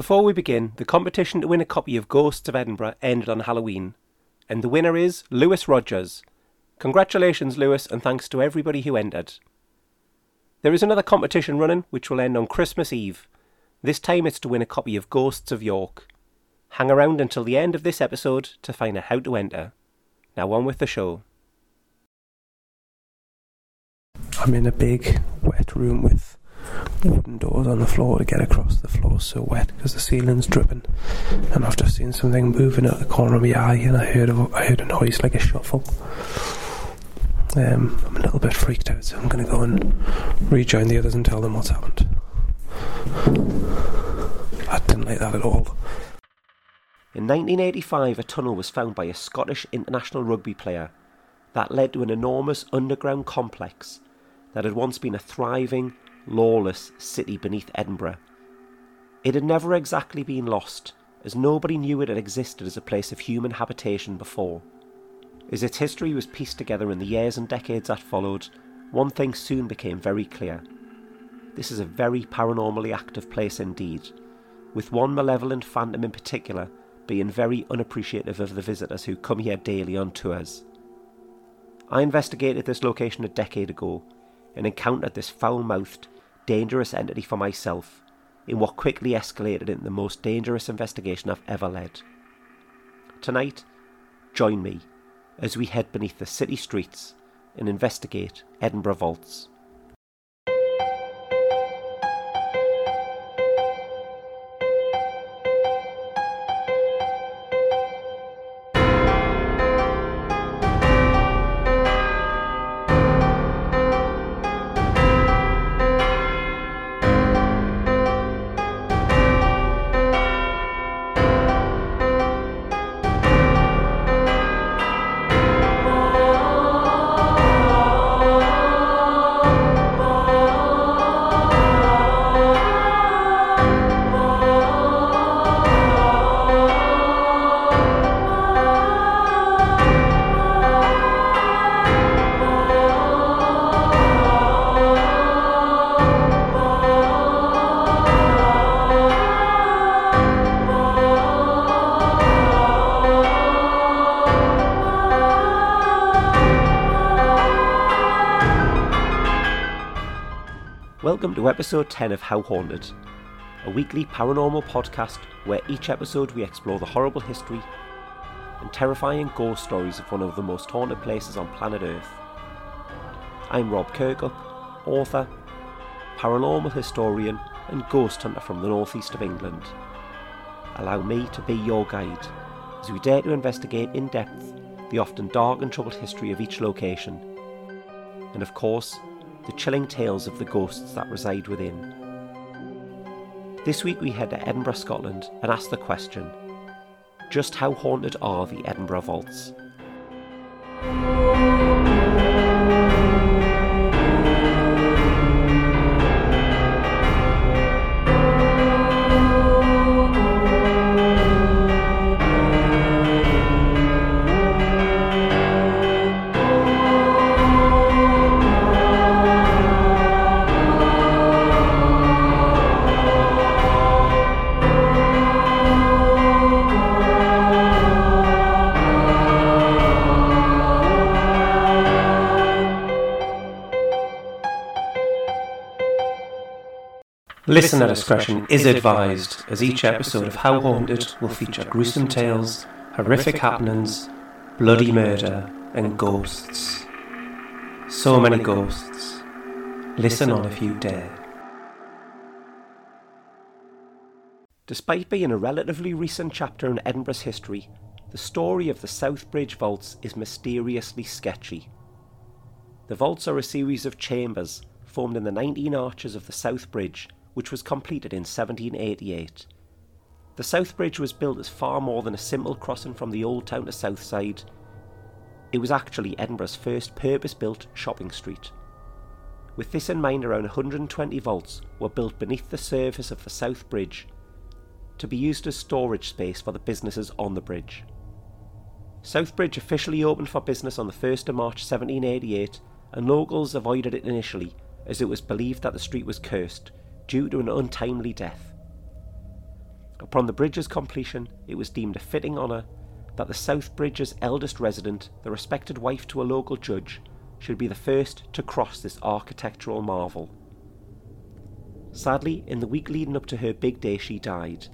Before we begin, the competition to win a copy of Ghosts of Edinburgh ended on Halloween, and the winner is Lewis Rogers. Congratulations, Lewis, and thanks to everybody who entered. There is another competition running which will end on Christmas Eve. This time it's to win a copy of Ghosts of York. Hang around until the end of this episode to find out how to enter. Now on with the show. I'm in a big wet room with wooden doors on the floor to get across. The floor's so wet because the ceiling's dripping. And I've just seen something moving at the corner of my eye, and I heard a, I heard a noise like a shuffle. Um, I'm a little bit freaked out, so I'm going to go and rejoin the others and tell them what's happened. I didn't like that at all. In 1985, a tunnel was found by a Scottish international rugby player that led to an enormous underground complex that had once been a thriving, lawless city beneath Edinburgh. It had never exactly been lost, as nobody knew it had existed as a place of human habitation before. As its history was pieced together in the years and decades that followed, one thing soon became very clear. This is a very paranormally active place indeed, with one malevolent phantom in particular being very unappreciative of the visitors who come here daily on tours. I investigated this location a decade ago and encountered this foul mouthed, dangerous entity for myself in what quickly escalated into the most dangerous investigation I've ever led. Tonight, join me as we head beneath the city streets and investigate Edinburgh vaults. Welcome to episode 10 of How Haunted, a weekly paranormal podcast where each episode we explore the horrible history and terrifying ghost stories of one of the most haunted places on planet Earth. I'm Rob Kirkup, author, paranormal historian, and ghost hunter from the northeast of England. Allow me to be your guide as we dare to investigate in depth the often dark and troubled history of each location. And of course, the chilling tales of the ghosts that reside within. This week we head to Edinburgh, Scotland and ask the question just how haunted are the Edinburgh vaults? Listener discretion is advised, as each episode of How Haunted will feature gruesome tales, horrific happenings, bloody murder, and ghosts. So many ghosts. Listen on if you dare. Despite being a relatively recent chapter in Edinburgh's history, the story of the South Bridge Vaults is mysteriously sketchy. The vaults are a series of chambers formed in the 19 arches of the South Bridge which was completed in 1788. The South Bridge was built as far more than a simple crossing from the old town to Southside. It was actually Edinburgh's first purpose built shopping street. With this in mind, around 120 vaults were built beneath the surface of the South Bridge to be used as storage space for the businesses on the bridge. South Bridge officially opened for business on the 1st of March 1788, and locals avoided it initially as it was believed that the street was cursed due to an untimely death. Upon the bridge's completion, it was deemed a fitting honour that the South Bridge's eldest resident, the respected wife to a local judge, should be the first to cross this architectural marvel. Sadly, in the week leading up to her big day, she died.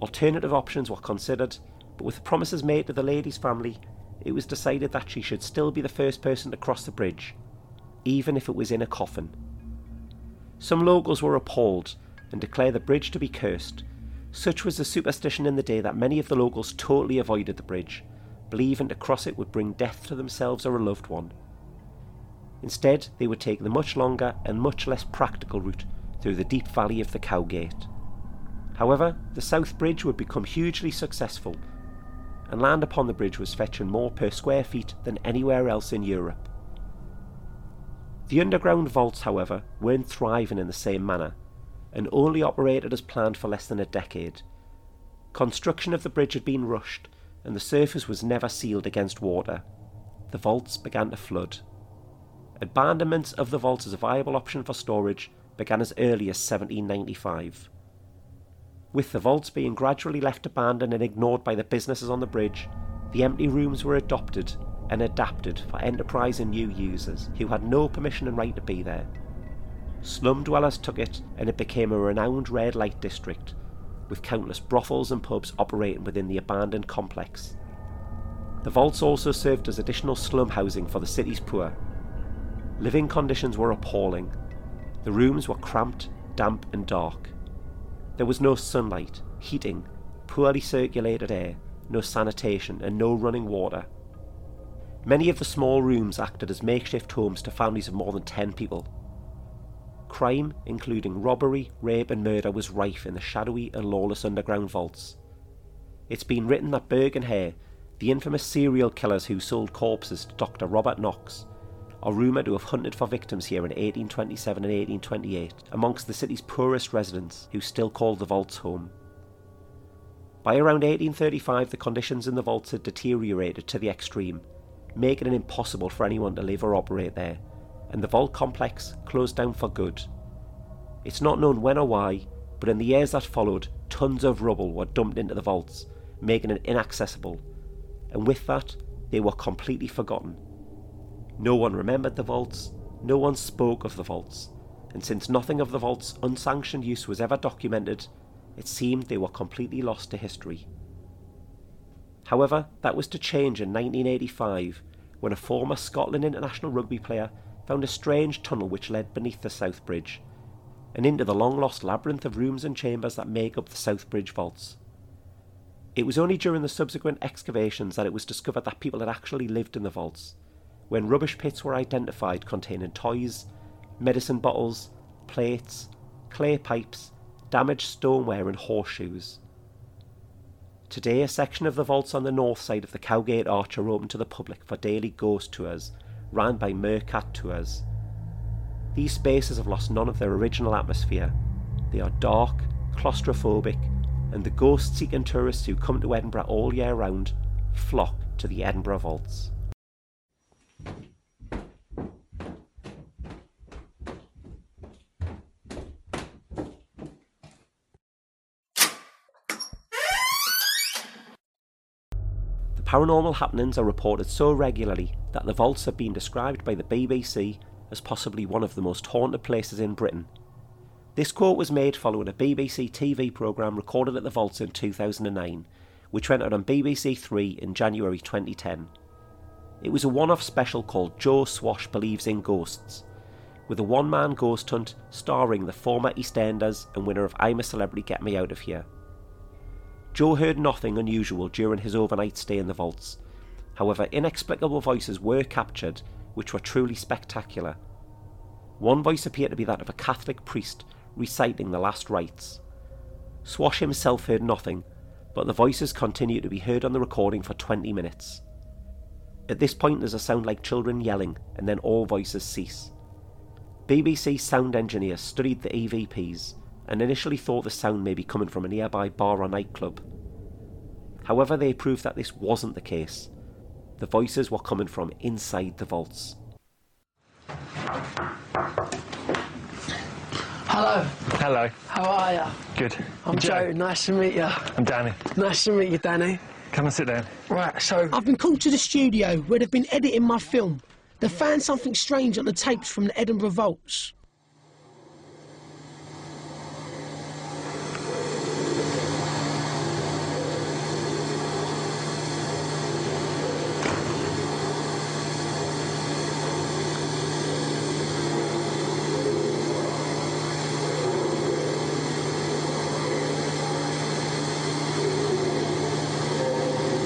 Alternative options were considered, but with promises made to the lady's family, it was decided that she should still be the first person to cross the bridge, even if it was in a coffin. Some locals were appalled and declared the bridge to be cursed. Such was the superstition in the day that many of the locals totally avoided the bridge, believing to cross it would bring death to themselves or a loved one. Instead, they would take the much longer and much less practical route through the deep valley of the Cowgate. However, the South Bridge would become hugely successful, and land upon the bridge was fetching more per square feet than anywhere else in Europe. The underground vaults, however, weren't thriving in the same manner, and only operated as planned for less than a decade. Construction of the bridge had been rushed, and the surface was never sealed against water. The vaults began to flood. Abandonment of the vaults as a viable option for storage began as early as 1795. With the vaults being gradually left abandoned and ignored by the businesses on the bridge, the empty rooms were adopted and adapted for enterprise and new users who had no permission and right to be there. Slum dwellers took it and it became a renowned red light district, with countless brothels and pubs operating within the abandoned complex. The vaults also served as additional slum housing for the city's poor. Living conditions were appalling, the rooms were cramped, damp, and dark. There was no sunlight, heating, poorly circulated air, no sanitation, and no running water. Many of the small rooms acted as makeshift homes to families of more than 10 people. Crime, including robbery, rape, and murder, was rife in the shadowy and lawless underground vaults. It's been written that Burke and Hare, the infamous serial killers who sold corpses to Dr. Robert Knox, are rumoured to have hunted for victims here in 1827 and 1828 amongst the city's poorest residents who still called the vaults home. By around 1835, the conditions in the vaults had deteriorated to the extreme, making it impossible for anyone to live or operate there, and the vault complex closed down for good. It's not known when or why, but in the years that followed, tons of rubble were dumped into the vaults, making it inaccessible, and with that, they were completely forgotten. No one remembered the vaults, no one spoke of the vaults, and since nothing of the vault's unsanctioned use was ever documented, it seemed they were completely lost to history. However, that was to change in 1985 when a former Scotland international rugby player found a strange tunnel which led beneath the South Bridge and into the long lost labyrinth of rooms and chambers that make up the South Bridge vaults. It was only during the subsequent excavations that it was discovered that people had actually lived in the vaults when rubbish pits were identified containing toys, medicine bottles, plates, clay pipes, damaged stoneware, and horseshoes. Today, a section of the vaults on the north side of the Cowgate Arch are open to the public for daily ghost tours, run by Mercat Tours. These spaces have lost none of their original atmosphere. They are dark, claustrophobic, and the ghost seeking tourists who come to Edinburgh all year round flock to the Edinburgh Vaults. Paranormal happenings are reported so regularly that the vaults have been described by the BBC as possibly one of the most haunted places in Britain. This quote was made following a BBC TV programme recorded at the vaults in 2009, which went out on BBC Three in January 2010. It was a one off special called Joe Swash Believes in Ghosts, with a one man ghost hunt starring the former EastEnders and winner of I'm a Celebrity Get Me Out of Here. Joe heard nothing unusual during his overnight stay in the vaults. However, inexplicable voices were captured, which were truly spectacular. One voice appeared to be that of a Catholic priest reciting the last rites. Swash himself heard nothing, but the voices continued to be heard on the recording for 20 minutes. At this point, there's a sound like children yelling, and then all voices cease. BBC sound engineer studied the EVPs and initially thought the sound may be coming from a nearby bar or nightclub. However, they proved that this wasn't the case. The voices were coming from inside the vaults. Hello. Hello. How are you? Good. I'm Joe. Nice to meet you. I'm Danny. Nice to meet you, Danny. Come and sit down. Right, so I've been called to the studio where they've been editing my film. They found something strange on the tapes from the Edinburgh Vaults.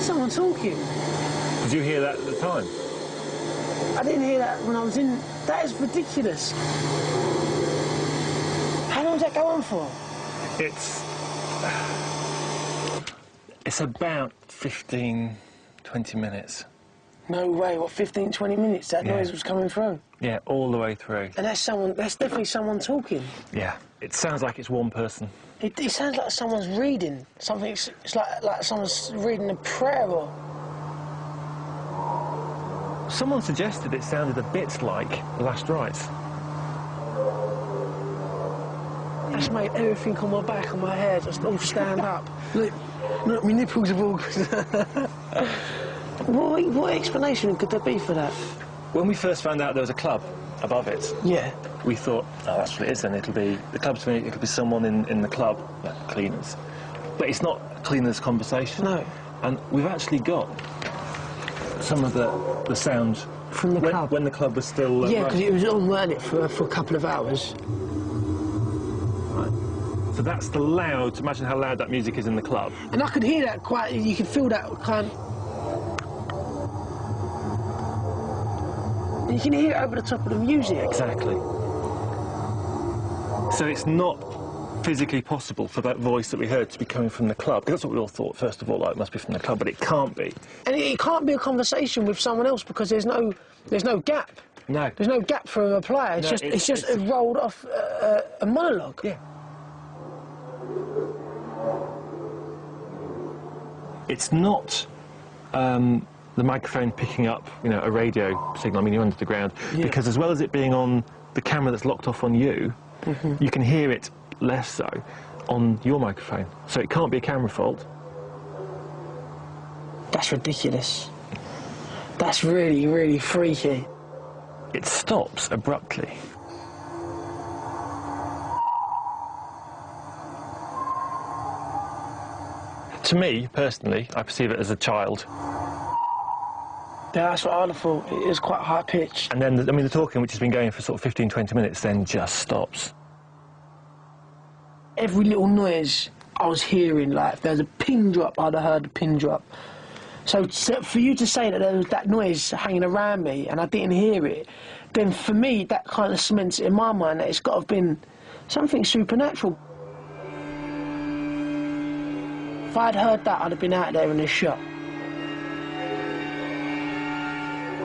Someone talking. Did you hear that at the time? I didn't hear that when I was in. That is ridiculous. How long does that go on for? It's. It's about 15, 20 minutes. No way, what, 15, 20 minutes that Yeah. noise was coming through? Yeah, all the way through. And that's someone, that's definitely someone talking. Yeah. It sounds like it's one person. It, it sounds like someone's reading something, it's, it's like, like someone's reading a prayer or. Someone suggested it sounded a bit like Last Rites. That's made everything on my back and my hair just all stand up. Look, look, my nipples have all. what, what explanation could there be for that? When we first found out there was a club above it, Yeah. we thought, oh, that's what it is then. It'll be the club's me. It'll be someone in, in the club, like cleaners. But it's not a cleaners conversation. No. And we've actually got some of the the sound From the when, club? when the club was still. Uh, Yeah, because it was on, weren't it, for, for a couple of hours? So that's the loud. Imagine how loud that music is in the club. And I could hear that quite, you could feel that kind You can hear it over the top of the music. Exactly. So it's not physically possible for that voice that we heard to be coming from the club. That's what we all thought first of all. Like, it must be from the club, but it can't be. And it, can't be a conversation with someone else because there's no, there's no gap. No. There's no gap for a reply. It's No, just, it's- it's, just it's- rolled off uh, a monologue. Yeah. It's not um, the microphone picking up, you know, a radio signal. I mean, you're under the ground Yeah. because as well as it being on the camera that's locked off on you, mm-hmm. you can hear it less so on your microphone. So it can't be a camera fault. That's ridiculous. That's really, really freaky. It stops abruptly. To me, personally, I perceive it as a child. Yeah, that's what I'd have thought. It is quite high pitched. And then, the, I mean, the talking, which has been going for sort of 15, 20 minutes, then just stops. Every little noise I was hearing, like if there's a pin drop, I'd have heard a pin drop. So to, for you to say that there was that noise hanging around me and I didn't hear it, then for me that kind of cements in my mind that it's got to have been something supernatural. If I'd heard that, I'd have been out there in a shot.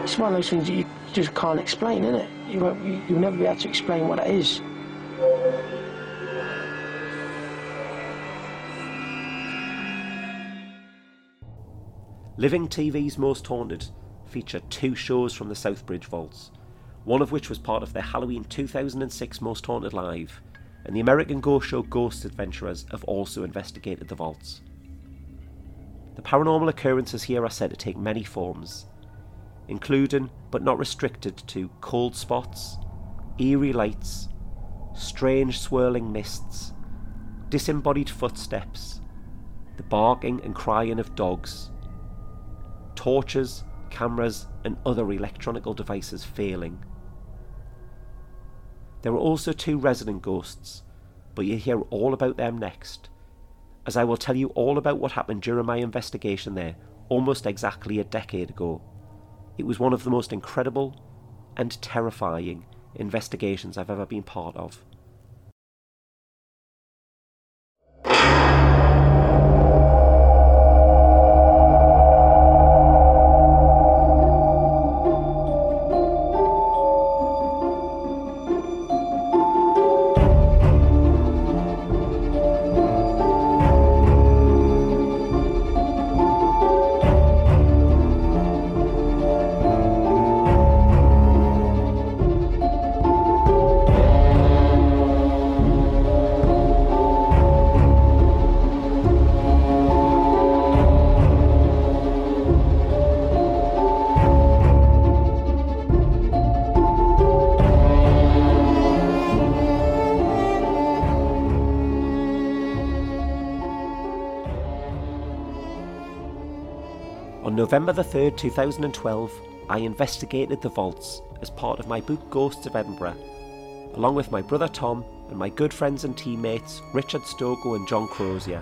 It's one of those things that you just can't explain, isn't it? You won't, you, you'll never be able to explain what it is. Living TV's Most Haunted feature two shows from the Southbridge Vaults, one of which was part of their Halloween 2006 Most Haunted Live, and the American ghost show Ghost Adventurers have also investigated the vaults. The paranormal occurrences here are said to take many forms, including but not restricted to cold spots, eerie lights, strange swirling mists, disembodied footsteps, the barking and crying of dogs, torches, cameras, and other electronical devices failing. There are also two resident ghosts, but you'll hear all about them next, as I will tell you all about what happened during my investigation there almost exactly a decade ago. It was one of the most incredible and terrifying investigations I've ever been part of. November the 3rd, 2012, I investigated the vaults as part of my book Ghosts of Edinburgh, along with my brother Tom and my good friends and teammates Richard Stokoe and John Crozier.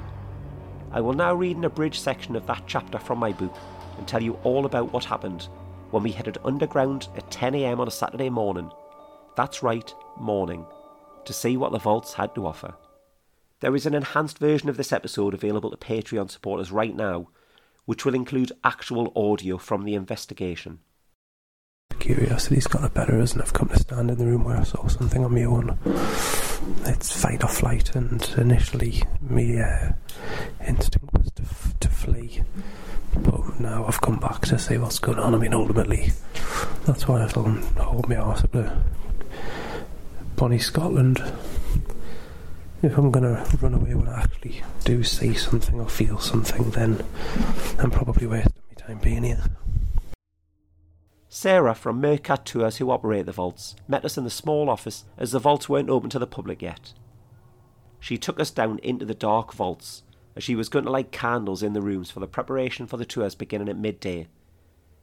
I will now read an abridged section of that chapter from my book and tell you all about what happened when we headed underground at 10am on a Saturday morning. That's right, morning, to see what the vaults had to offer. There is an enhanced version of this episode available to Patreon supporters right now, which will include actual audio from the investigation. Curiosity's got a better, it? I've come to stand in the room where I saw something on my own. It's fight or flight, and initially, my uh, instinct was to, f- to flee. But now I've come back to see what's going on. I mean, ultimately, that's why I'll hold my arse up to Bonnie Scotland. If I'm going to run away when I actually do see something or feel something, then I'm probably wasting my time being here. Sarah from Mercat Tours, who operate the vaults, met us in the small office as the vaults weren't open to the public yet. She took us down into the dark vaults as she was going to light candles in the rooms for the preparation for the tours beginning at midday.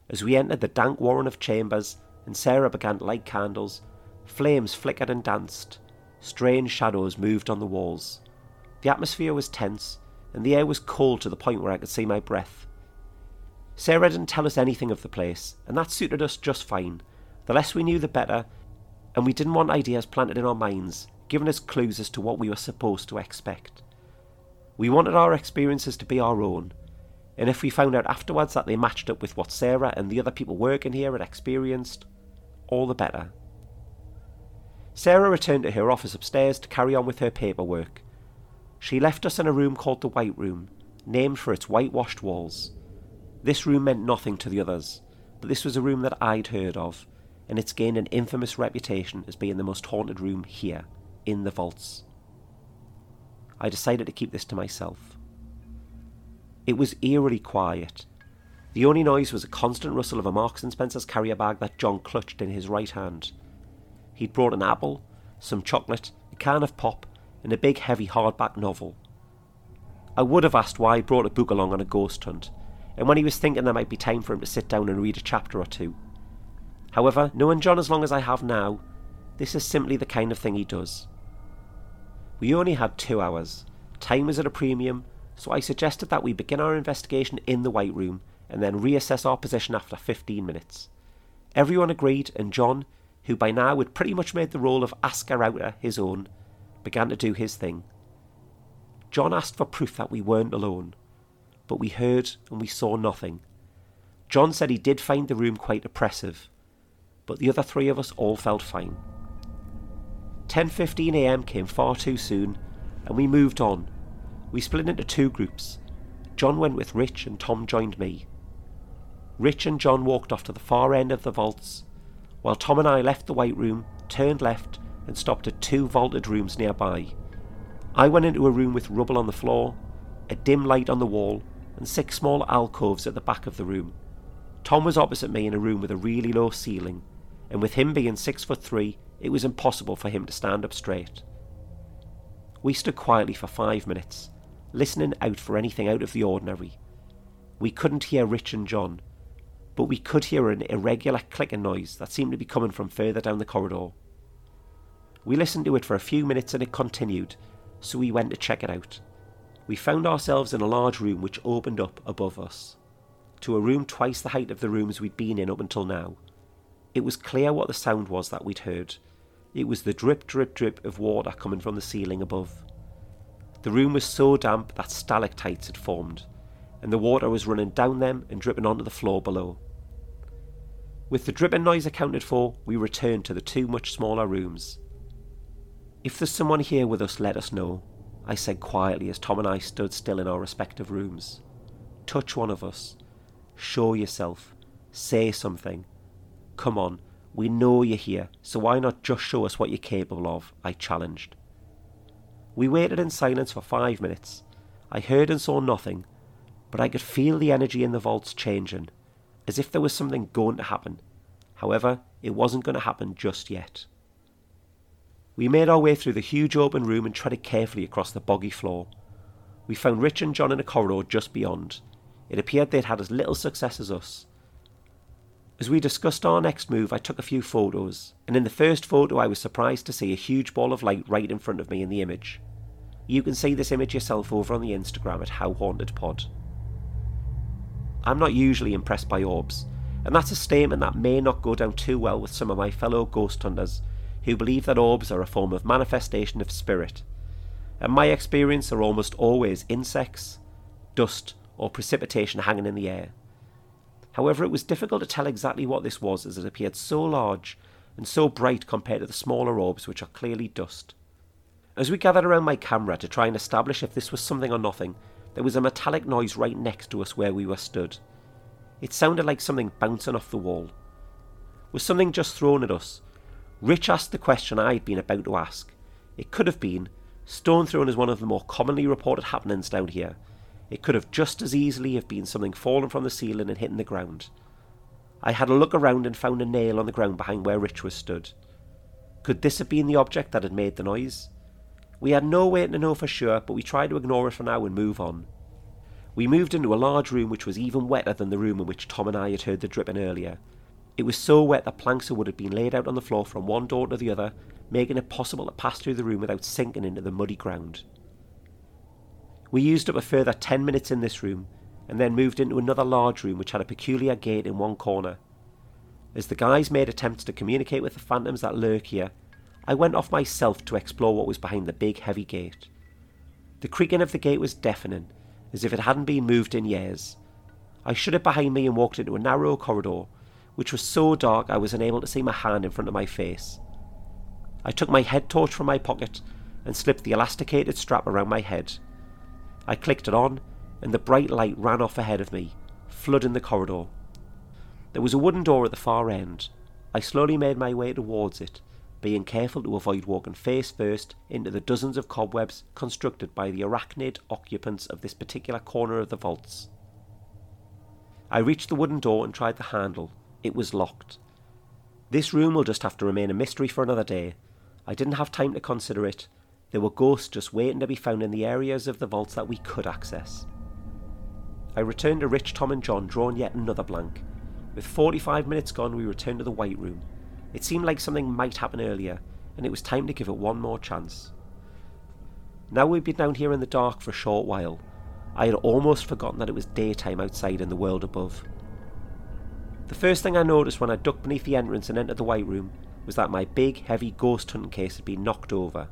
As we entered the dank warren of chambers and Sarah began to light candles, flames flickered and danced, strange shadows moved on the walls. The atmosphere was tense, and the air was cold to the point where I could see my breath. Sarah didn't tell us anything of the place, and that suited us just fine. The less we knew, the better, and we didn't want ideas planted in our minds, giving us clues as to what we were supposed to expect. We wanted our experiences to be our own, and if we found out afterwards that they matched up with what Sarah and the other people working here had experienced, all the better. Sarah returned to her office upstairs to carry on with her paperwork. She left us in a room called the White Room, named for its whitewashed walls. This room meant nothing to the others, but this was a room that I'd heard of, and it's gained an infamous reputation as being the most haunted room here, in the vaults. I decided to keep this to myself. It was eerily quiet. The only noise was a constant rustle of a Marks and Spencer's carrier bag that John clutched in his right hand. He'd brought an apple, some chocolate, a can of pop, and a big heavy hardback novel. I would have asked why he brought a book along on a ghost hunt, and when he was thinking there might be time for him to sit down and read a chapter or two. However, knowing John as long as I have now, this is simply the kind of thing he does. We only had two hours. Time was at a premium, so I suggested that we begin our investigation in the White Room and then reassess our position after 15 minutes. Everyone agreed, and John, who by now had pretty much made the role of asker outer his own, began to do his thing. John asked for proof that we weren't alone, but we heard and we saw nothing. John said he did find the room quite oppressive, but the other three of us all felt fine. 10:15 a.m. came far too soon, and we moved on. We split into two groups. John went with Rich and Tom joined me. Rich and John walked off to the far end of the vaults, while Tom and I left the White Room, turned left, and stopped at two vaulted rooms nearby. I went into a room with rubble on the floor, a dim light on the wall, and six small alcoves at the back of the room. Tom was opposite me in a room with a really low ceiling, and with him being six foot three, it was impossible for him to stand up straight. We stood quietly for five minutes, listening out for anything out of the ordinary. We couldn't hear Rich and John, but we could hear an irregular clicking noise that seemed to be coming from further down the corridor. We listened to it for a few minutes and it continued, so we went to check it out. We found ourselves in a large room which opened up above us, to a room twice the height of the rooms we'd been in up until now. It was clear what the sound was that we'd heard. It was the drip, drip, drip of water coming from the ceiling above. The room was so damp that stalactites had formed, and the water was running down them and dripping onto the floor below. With the dripping noise accounted for, we returned to the two much smaller rooms. If there's someone here with us, let us know, I said quietly as Tom and I stood still in our respective rooms. Touch one of us. Show yourself. Say something. Come on, we know you're here, so why not just show us what you're capable of? I challenged. We waited in silence for five minutes. I heard and saw nothing, but I could feel the energy in the vaults changing, as if there was something going to happen. However, it wasn't going to happen just yet. We made our way through the huge open room and treaded carefully across the boggy floor. We found Rich and John in a corridor just beyond. it appeared they'd had as little success as us. As we discussed our next move, I took a few photos, and in the first photo, I was surprised to see a huge ball of light right in front of me in the image. You can see this image yourself over on the Instagram at How Haunted Pod. I'm not usually impressed by orbs, and that's a statement that may not go down too well with some of my fellow ghost hunters who believe that orbs are a form of manifestation of spirit. In my experience, are almost always insects, dust, or precipitation hanging in the air. However, it was difficult to tell exactly what this was as it appeared so large and so bright compared to the smaller orbs, which are clearly dust. As we gathered around my camera to try and establish if this was something or nothing, there was a metallic noise right next to us where we were stood. It sounded like something bouncing off the wall. Was something just thrown at us? Rich asked the question I had been about to ask. It could have been. Stone thrown is one of the more commonly reported happenings down here, it could have just as easily have been something fallen from the ceiling and hitting the ground. I had a look around and found a nail on the ground behind where Rich was stood. Could this have been the object that had made the noise? We had no way to know for sure, but we tried to ignore it for now and move on. We moved into a large room which was even wetter than the room in which Tom and I had heard the dripping earlier. It was so wet that planks of wood had been laid out on the floor from one door to the other, making it possible to pass through the room without sinking into the muddy ground. We used up a further 10 minutes in this room and then moved into another large room which had a peculiar gate in one corner. As the guys made attempts to communicate with the phantoms that lurk here, I went off myself to explore what was behind the big heavy gate. The creaking of the gate was deafening, as if it hadn't been moved in years. I shut it behind me and walked into a narrow corridor, which was so dark I was unable to see my hand in front of my face. I took my head torch from my pocket and slipped the elasticated strap around my head. I clicked it on, and the bright light ran off ahead of me, flooding the corridor. There was a wooden door at the far end. I slowly made my way towards it, being careful to avoid walking face first into the dozens of cobwebs constructed by the arachnid occupants of this particular corner of the vaults. I reached the wooden door and tried the handle. It was locked. This room will just have to remain a mystery for another day. I didn't have time to consider it, there were ghosts just waiting to be found in the areas of the vaults that we could access. I returned to Rich, Tom, and John, drawing yet another blank. With 45 minutes gone, we returned to the White Room. It seemed like something might happen earlier, and it was time to give it one more chance. Now we'd been down here in the dark for a short while. I had almost forgotten that it was daytime outside in the world above. The first thing I noticed when I ducked beneath the entrance and entered the White Room was that my big, heavy ghost hunting case had been knocked over.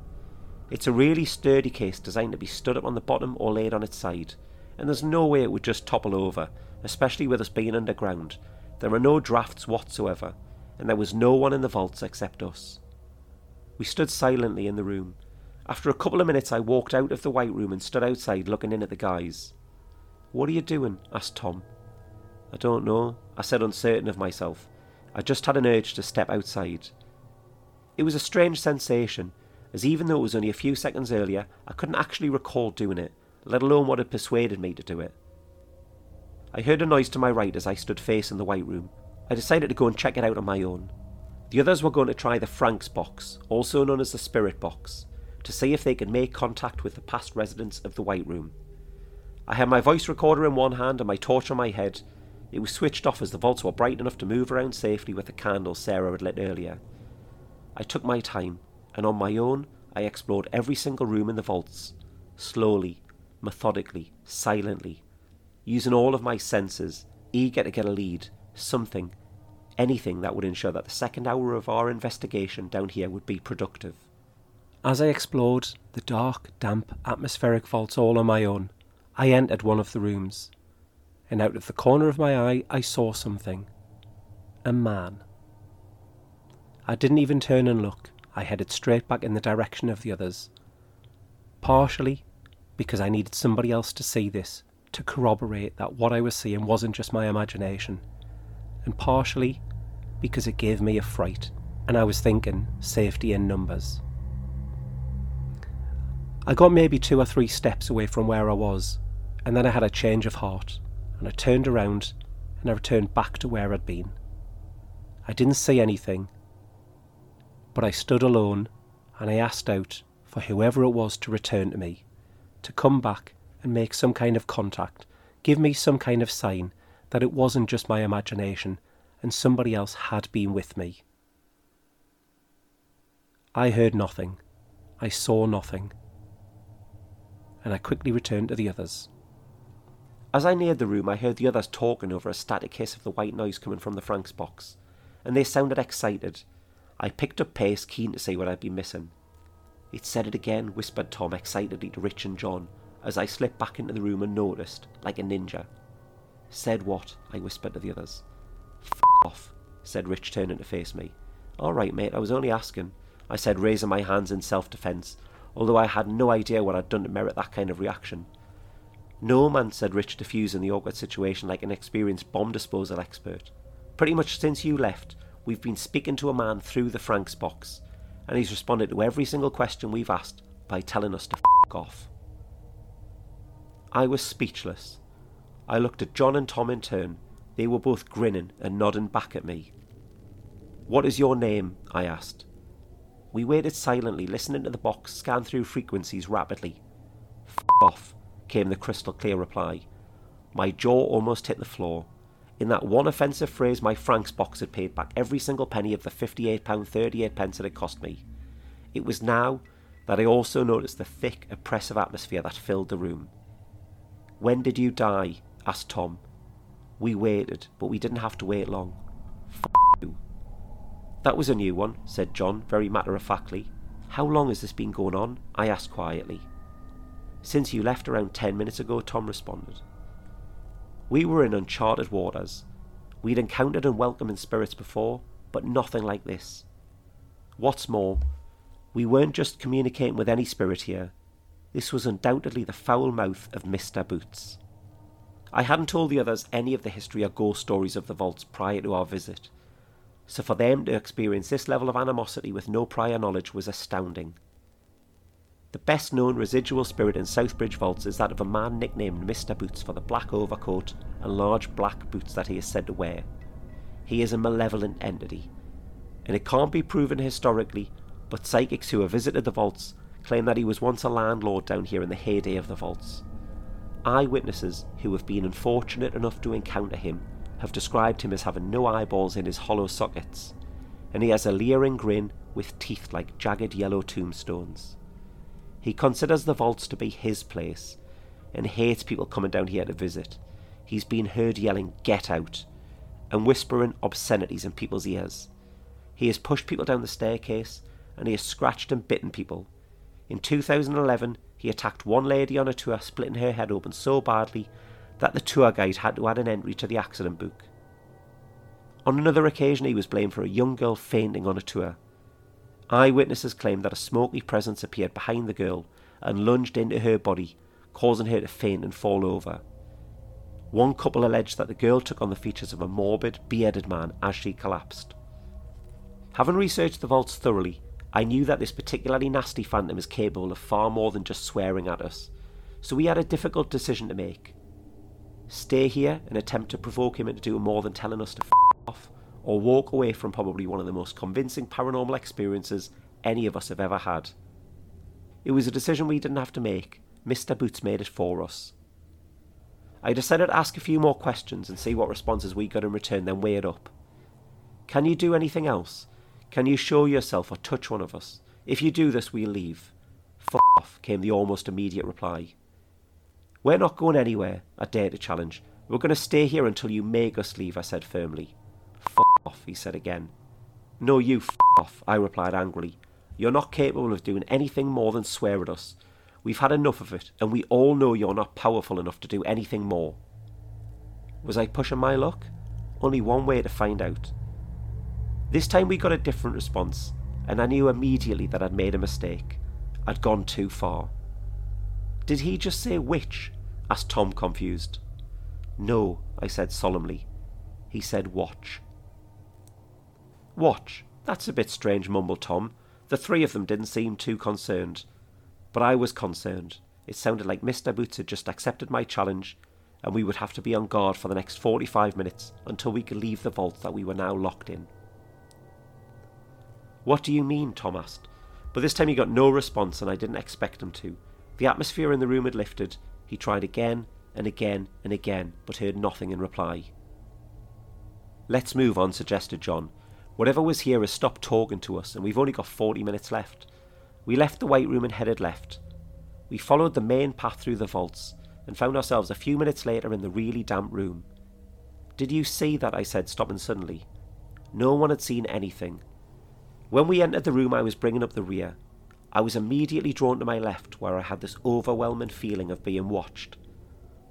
It's a really sturdy case designed to be stood up on the bottom or laid on its side, and there's no way it would just topple over, especially with us being underground. There are no drafts whatsoever, and there was no one in the vaults except us. We stood silently in the room. After a couple of minutes, I walked out of the white room and stood outside looking in at the guys. What are you doing? asked Tom. I don't know, I said, uncertain of myself. I just had an urge to step outside. It was a strange sensation, as even though it was only a few seconds earlier, I couldn't actually recall doing it, let alone what had persuaded me to do it. I heard a noise to my right as I stood facing the White Room. I decided to go and check it out on my own. The others were going to try the Franks box, also known as the Spirit box, to see if they could make contact with the past residents of the White Room. I had my voice recorder in one hand and my torch on my head. It was switched off as the vaults were bright enough to move around safely with the candle Sarah had lit earlier. I took my time, and on my own I explored every single room in the vaults, slowly, methodically, silently, using all of my senses, eager to get a lead, something, anything that would ensure that the second hour of our investigation down here would be productive. As I explored the dark, damp, atmospheric vaults all on my own, I entered one of the rooms, and out of the corner of my eye I saw something. A man. I didn't even turn and look. I headed straight back in the direction of the others. Partially because I needed somebody else to see this, to corroborate that what I was seeing wasn't just my imagination, and partially because it gave me a fright, and I was thinking safety in numbers. I got maybe two or three steps away from where I was, and then I had a change of heart, and I turned around and I returned back to where I'd been. I didn't see anything, but I stood alone and I asked out for whoever it was to return to me, to come back and make some kind of contact, give me some kind of sign that it wasn't just my imagination and somebody else had been with me. I heard nothing. I saw nothing. And I quickly returned to the others. As I neared the room, I heard the others talking over a static hiss of the white noise coming from the Frank's box, and they sounded excited. I picked up pace, keen to see what I'd been missing. It said it again, whispered Tom excitedly to Rich and John, as I slipped back into the room and noticed, like a ninja. Said what? I whispered to the others. F off, said Rich, turning to face me. All right, mate, I was only asking, I said, raising my hands in self defence, although I had no idea what I'd done to merit that kind of reaction. No man, said Rich, diffusing the awkward situation like an experienced bomb disposal expert. Pretty much since you left, we've been speaking to a man through the Frank's box, and he's responded to every single question we've asked by telling us to f off. I was speechless. I looked at John and Tom in turn. They were both grinning and nodding back at me. What is your name? I asked. We waited silently, listening to the box scan through frequencies rapidly. F off, came the crystal clear reply. My jaw almost hit the floor. In that one offensive phrase, my Frank's box had paid back every single penny of the £58.38 pence it had cost me. It was now that I also noticed the thick, oppressive atmosphere that filled the room. When did you die? Asked Tom. We waited, but we didn't have to wait long. F you. That was a new one, said John, very matter of factly. How long has this been going on? I asked quietly. Since you left around ten minutes ago, Tom responded. We were in uncharted waters. We'd encountered unwelcoming spirits before, but nothing like this. What's more, we weren't just communicating with any spirit here. This was undoubtedly the foul mouth of Mr. Boots. I hadn't told the others any of the history or ghost stories of the vaults prior to our visit, so for them to experience this level of animosity with no prior knowledge was astounding. The best known residual spirit in Southbridge vaults is that of a man nicknamed Mr. Boots for the black overcoat and large black boots that he is said to wear. He is a malevolent entity, and it can't be proven historically, but psychics who have visited the vaults claim that he was once a landlord down here in the heyday of the vaults. Eyewitnesses who have been unfortunate enough to encounter him have described him as having no eyeballs in his hollow sockets, and he has a leering grin with teeth like jagged yellow tombstones. He considers the vaults to be his place and hates people coming down here to visit. He's been heard yelling, Get out! and whispering obscenities in people's ears. He has pushed people down the staircase and he has scratched and bitten people in 2011, he attacked one lady on a tour, splitting her head open so badly that the tour guide had to add an entry to the accident book. On another occasion, he was blamed for a young girl fainting on a tour. Eyewitnesses claimed that a smoky presence appeared behind the girl and lunged into her body, causing her to faint and fall over. One couple alleged that the girl took on the features of a morbid, bearded man as she collapsed. Having researched the vaults thoroughly, I knew that this particularly nasty phantom is capable of far more than just swearing at us, so we had a difficult decision to make. Stay here and attempt to provoke him into doing more than telling us to f off, or walk away from probably one of the most convincing paranormal experiences any of us have ever had. It was a decision we didn't have to make. Mr. Boots made it for us. I decided to ask a few more questions and see what responses we got in return, then weigh it up. Can you do anything else? Can you show yourself or touch one of us? If you do this, we'll leave. F off, came the almost immediate reply. We're not going anywhere, I dared to challenge. We're going to stay here until you make us leave, I said firmly. F off, he said again. No, you f off, I replied angrily. You're not capable of doing anything more than swear at us. We've had enough of it, and we all know you're not powerful enough to do anything more. Was I pushing my luck? Only one way to find out. This time we got a different response, and I knew immediately that I'd made a mistake. I'd gone too far. Did he just say witch? asked Tom, confused. No, I said solemnly. He said watch. Watch? That's a bit strange, mumbled Tom. The three of them didn't seem too concerned. But I was concerned. It sounded like Mr. Boots had just accepted my challenge, and we would have to be on guard for the next 45 minutes until we could leave the vault that we were now locked in. What do you mean? Tom asked. But this time he got no response, and I didn't expect him to. The atmosphere in the room had lifted. He tried again and again and again, but heard nothing in reply. Let's move on, suggested John. Whatever was here has stopped talking to us, and we've only got 40 minutes left. We left the White Room and headed left. We followed the main path through the vaults and found ourselves a few minutes later in the really damp room. Did you see that? I said, stopping suddenly. No one had seen anything. When we entered the room, I was bringing up the rear. I was immediately drawn to my left, where I had this overwhelming feeling of being watched.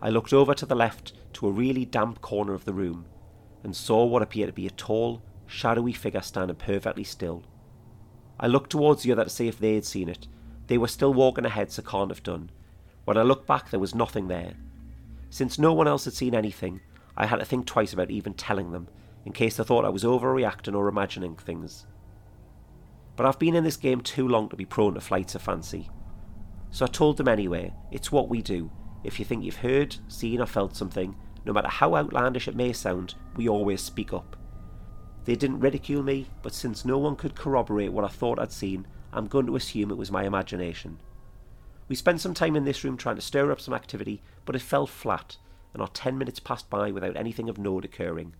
I looked over to the left to a really damp corner of the room and saw what appeared to be a tall, shadowy figure standing perfectly still. I looked towards the other to see if they had seen it. They were still walking ahead, so can't have done. When I looked back, there was nothing there. Since no one else had seen anything, I had to think twice about even telling them, in case they thought I was overreacting or imagining things. But I've been in this game too long to be prone to flights of fancy. So I told them anyway, it's what we do. If you think you've heard, seen, or felt something, no matter how outlandish it may sound, we always speak up. They didn't ridicule me, but since no one could corroborate what I thought I'd seen, I'm going to assume it was my imagination. We spent some time in this room trying to stir up some activity, but it fell flat, and our ten minutes passed by without anything of note occurring.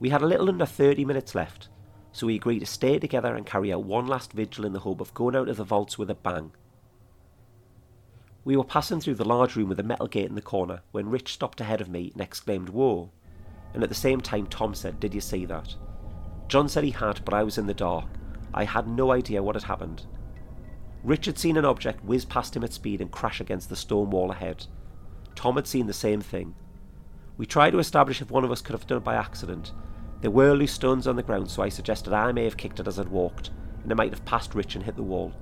We had a little under 30 minutes left, so we agreed to stay together and carry out one last vigil in the hope of going out of the vaults with a bang. We were passing through the large room with a metal gate in the corner when Rich stopped ahead of me and exclaimed, Whoa! And at the same time, Tom said, Did you see that? John said he had, but I was in the dark. I had no idea what had happened. Rich had seen an object whiz past him at speed and crash against the stone wall ahead. Tom had seen the same thing. We tried to establish if one of us could have done it by accident. There were loose stones on the ground, so I suggested I may have kicked it as I'd walked, and it might have passed Rich and hit the wall.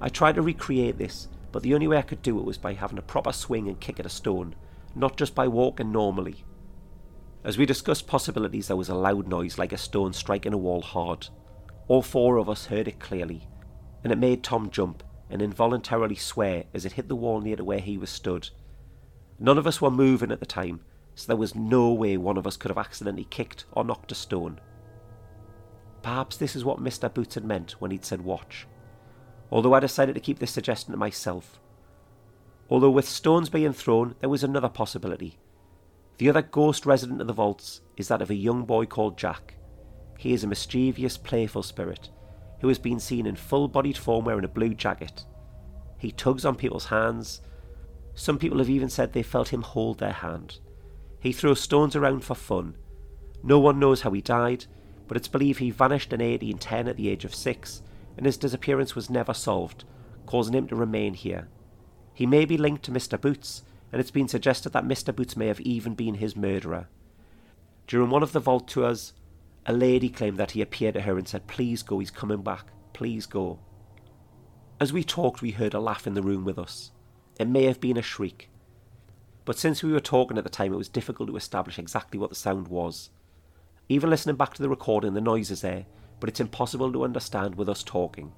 I tried to recreate this, but the only way I could do it was by having a proper swing and kick at a stone, not just by walking normally. As we discussed possibilities, there was a loud noise like a stone striking a wall hard. All four of us heard it clearly, and it made Tom jump and involuntarily swear as it hit the wall near to where he was stood. None of us were moving at the time, so there was no way one of us could have accidentally kicked or knocked a stone. Perhaps this is what Mr. Boots had meant when he'd said watch, although I decided to keep this suggestion to myself. Although with stones being thrown, there was another possibility. The other ghost resident of the vaults is that of a young boy called Jack. He is a mischievous, playful spirit who has been seen in full bodied form wearing a blue jacket. He tugs on people's hands. Some people have even said they felt him hold their hand. He throws stones around for fun. No one knows how he died, but it's believed he vanished in 1810 at the age of six, and his disappearance was never solved, causing him to remain here. He may be linked to Mr. Boots, and it's been suggested that Mr. Boots may have even been his murderer. During one of the vault tours, a lady claimed that he appeared to her and said, Please go, he's coming back, please go. As we talked, we heard a laugh in the room with us. It may have been a shriek. But since we were talking at the time, it was difficult to establish exactly what the sound was. Even listening back to the recording, the noise is there, but it's impossible to understand with us talking.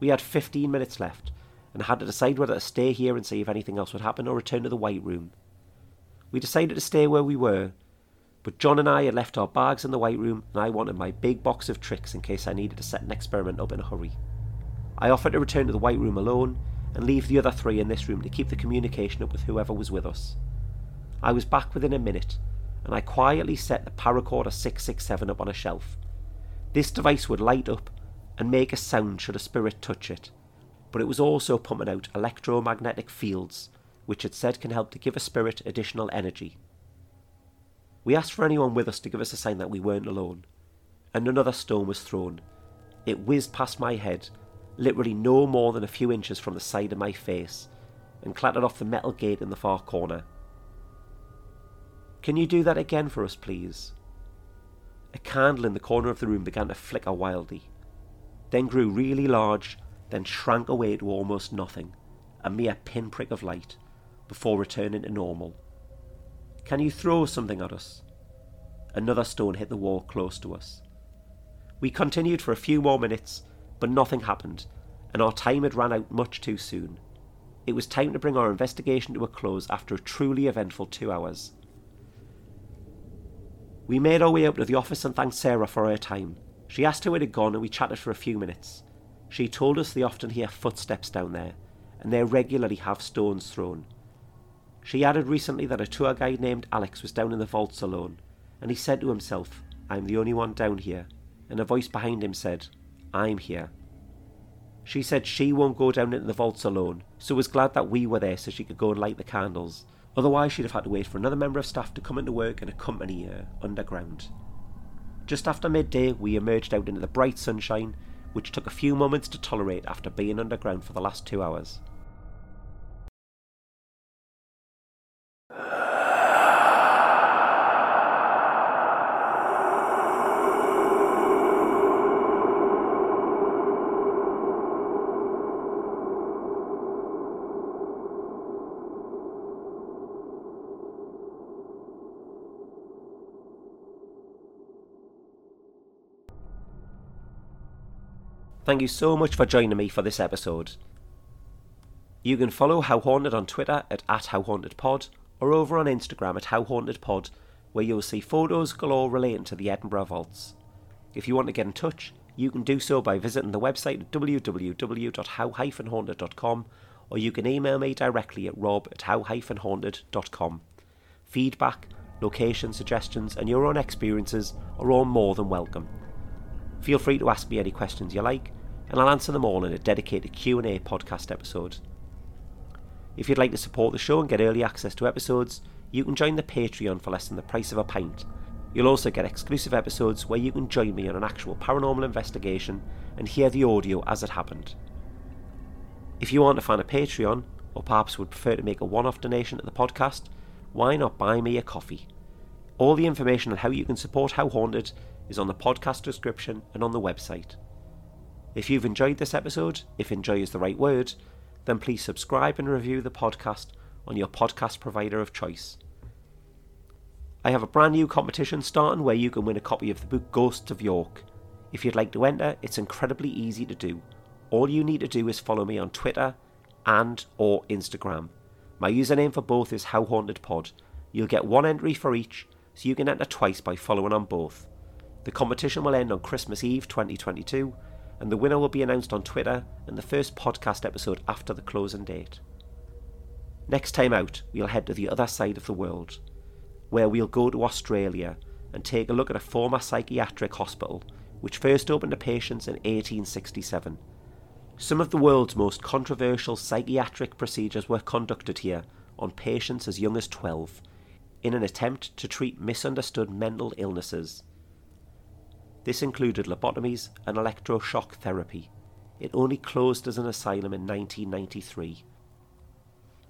We had 15 minutes left and had to decide whether to stay here and see if anything else would happen or return to the White Room. We decided to stay where we were but John and I had left our bags in the White Room, and I wanted my big box of tricks in case I needed to set an experiment up in a hurry. I offered to return to the White Room alone and leave the other three in this room to keep the communication up with whoever was with us. I was back within a minute, and I quietly set the paracorder 667 up on a shelf. This device would light up and make a sound should a spirit touch it, but it was also pumping out electromagnetic fields, which it said can help to give a spirit additional energy. We asked for anyone with us to give us a sign that we weren't alone, and another stone was thrown. It whizzed past my head, literally no more than a few inches from the side of my face, and clattered off the metal gate in the far corner. Can you do that again for us, please? A candle in the corner of the room began to flicker wildly, then grew really large, then shrank away to almost nothing, a mere pinprick of light, before returning to normal. Can you throw something at us? Another stone hit the wall close to us. We continued for a few more minutes, but nothing happened, and our time had run out much too soon. It was time to bring our investigation to a close after a truly eventful two hours. We made our way up to the office and thanked Sarah for her time. She asked who it had gone and we chatted for a few minutes. She told us they often hear footsteps down there, and they regularly have stones thrown. She added recently that a tour guide named Alex was down in the vaults alone, and he said to himself, I'm the only one down here, and a voice behind him said, I'm here. She said she won't go down into the vaults alone, so was glad that we were there so she could go and light the candles. Otherwise, she'd have had to wait for another member of staff to come into work and accompany her underground. Just after midday, we emerged out into the bright sunshine, which took a few moments to tolerate after being underground for the last two hours. Thank you so much for joining me for this episode. You can follow How Haunted on Twitter at, at HowHauntedPod or over on Instagram at HowHauntedPod, where you'll see photos galore relating to the Edinburgh Vaults. If you want to get in touch, you can do so by visiting the website www.how-haunted.com or you can email me directly at rob at how-haunted.com. Feedback, location suggestions and your own experiences are all more than welcome. Feel free to ask me any questions you like and I'll answer them all in a dedicated Q&A podcast episode. If you'd like to support the show and get early access to episodes, you can join the Patreon for less than the price of a pint. You'll also get exclusive episodes where you can join me on an actual paranormal investigation and hear the audio as it happened. If you aren't a fan of Patreon, or perhaps would prefer to make a one off donation to the podcast, why not buy me a coffee? All the information on how you can support How Haunted is on the podcast description and on the website. If you've enjoyed this episode, if enjoy is the right word, then please subscribe and review the podcast on your podcast provider of choice. I have a brand new competition starting where you can win a copy of the book Ghosts of York. If you'd like to enter, it's incredibly easy to do. All you need to do is follow me on Twitter and or Instagram. My username for both is howhauntedpod. You'll get one entry for each, so you can enter twice by following on both. The competition will end on Christmas Eve 2022 and the winner will be announced on Twitter in the first podcast episode after the closing date. Next time out, we'll head to the other side of the world, where we'll go to Australia and take a look at a former psychiatric hospital which first opened to patients in 1867. Some of the world's most controversial psychiatric procedures were conducted here on patients as young as 12 in an attempt to treat misunderstood mental illnesses. This included lobotomies and electroshock therapy. It only closed as an asylum in 1993.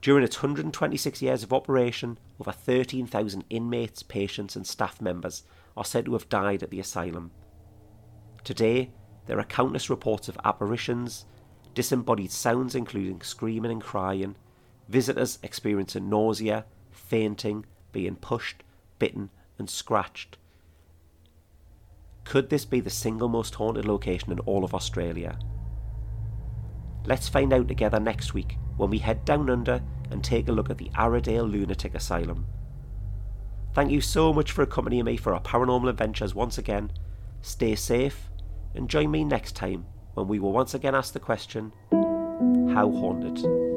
During its 126 years of operation, over 13,000 inmates, patients, and staff members are said to have died at the asylum. Today, there are countless reports of apparitions, disembodied sounds including screaming and crying, visitors experiencing nausea, fainting, being pushed, bitten, and scratched, could this be the single most haunted location in all of Australia? Let's find out together next week when we head down under and take a look at the Aradale Lunatic Asylum. Thank you so much for accompanying me for our paranormal adventures once again. Stay safe and join me next time when we will once again ask the question How haunted?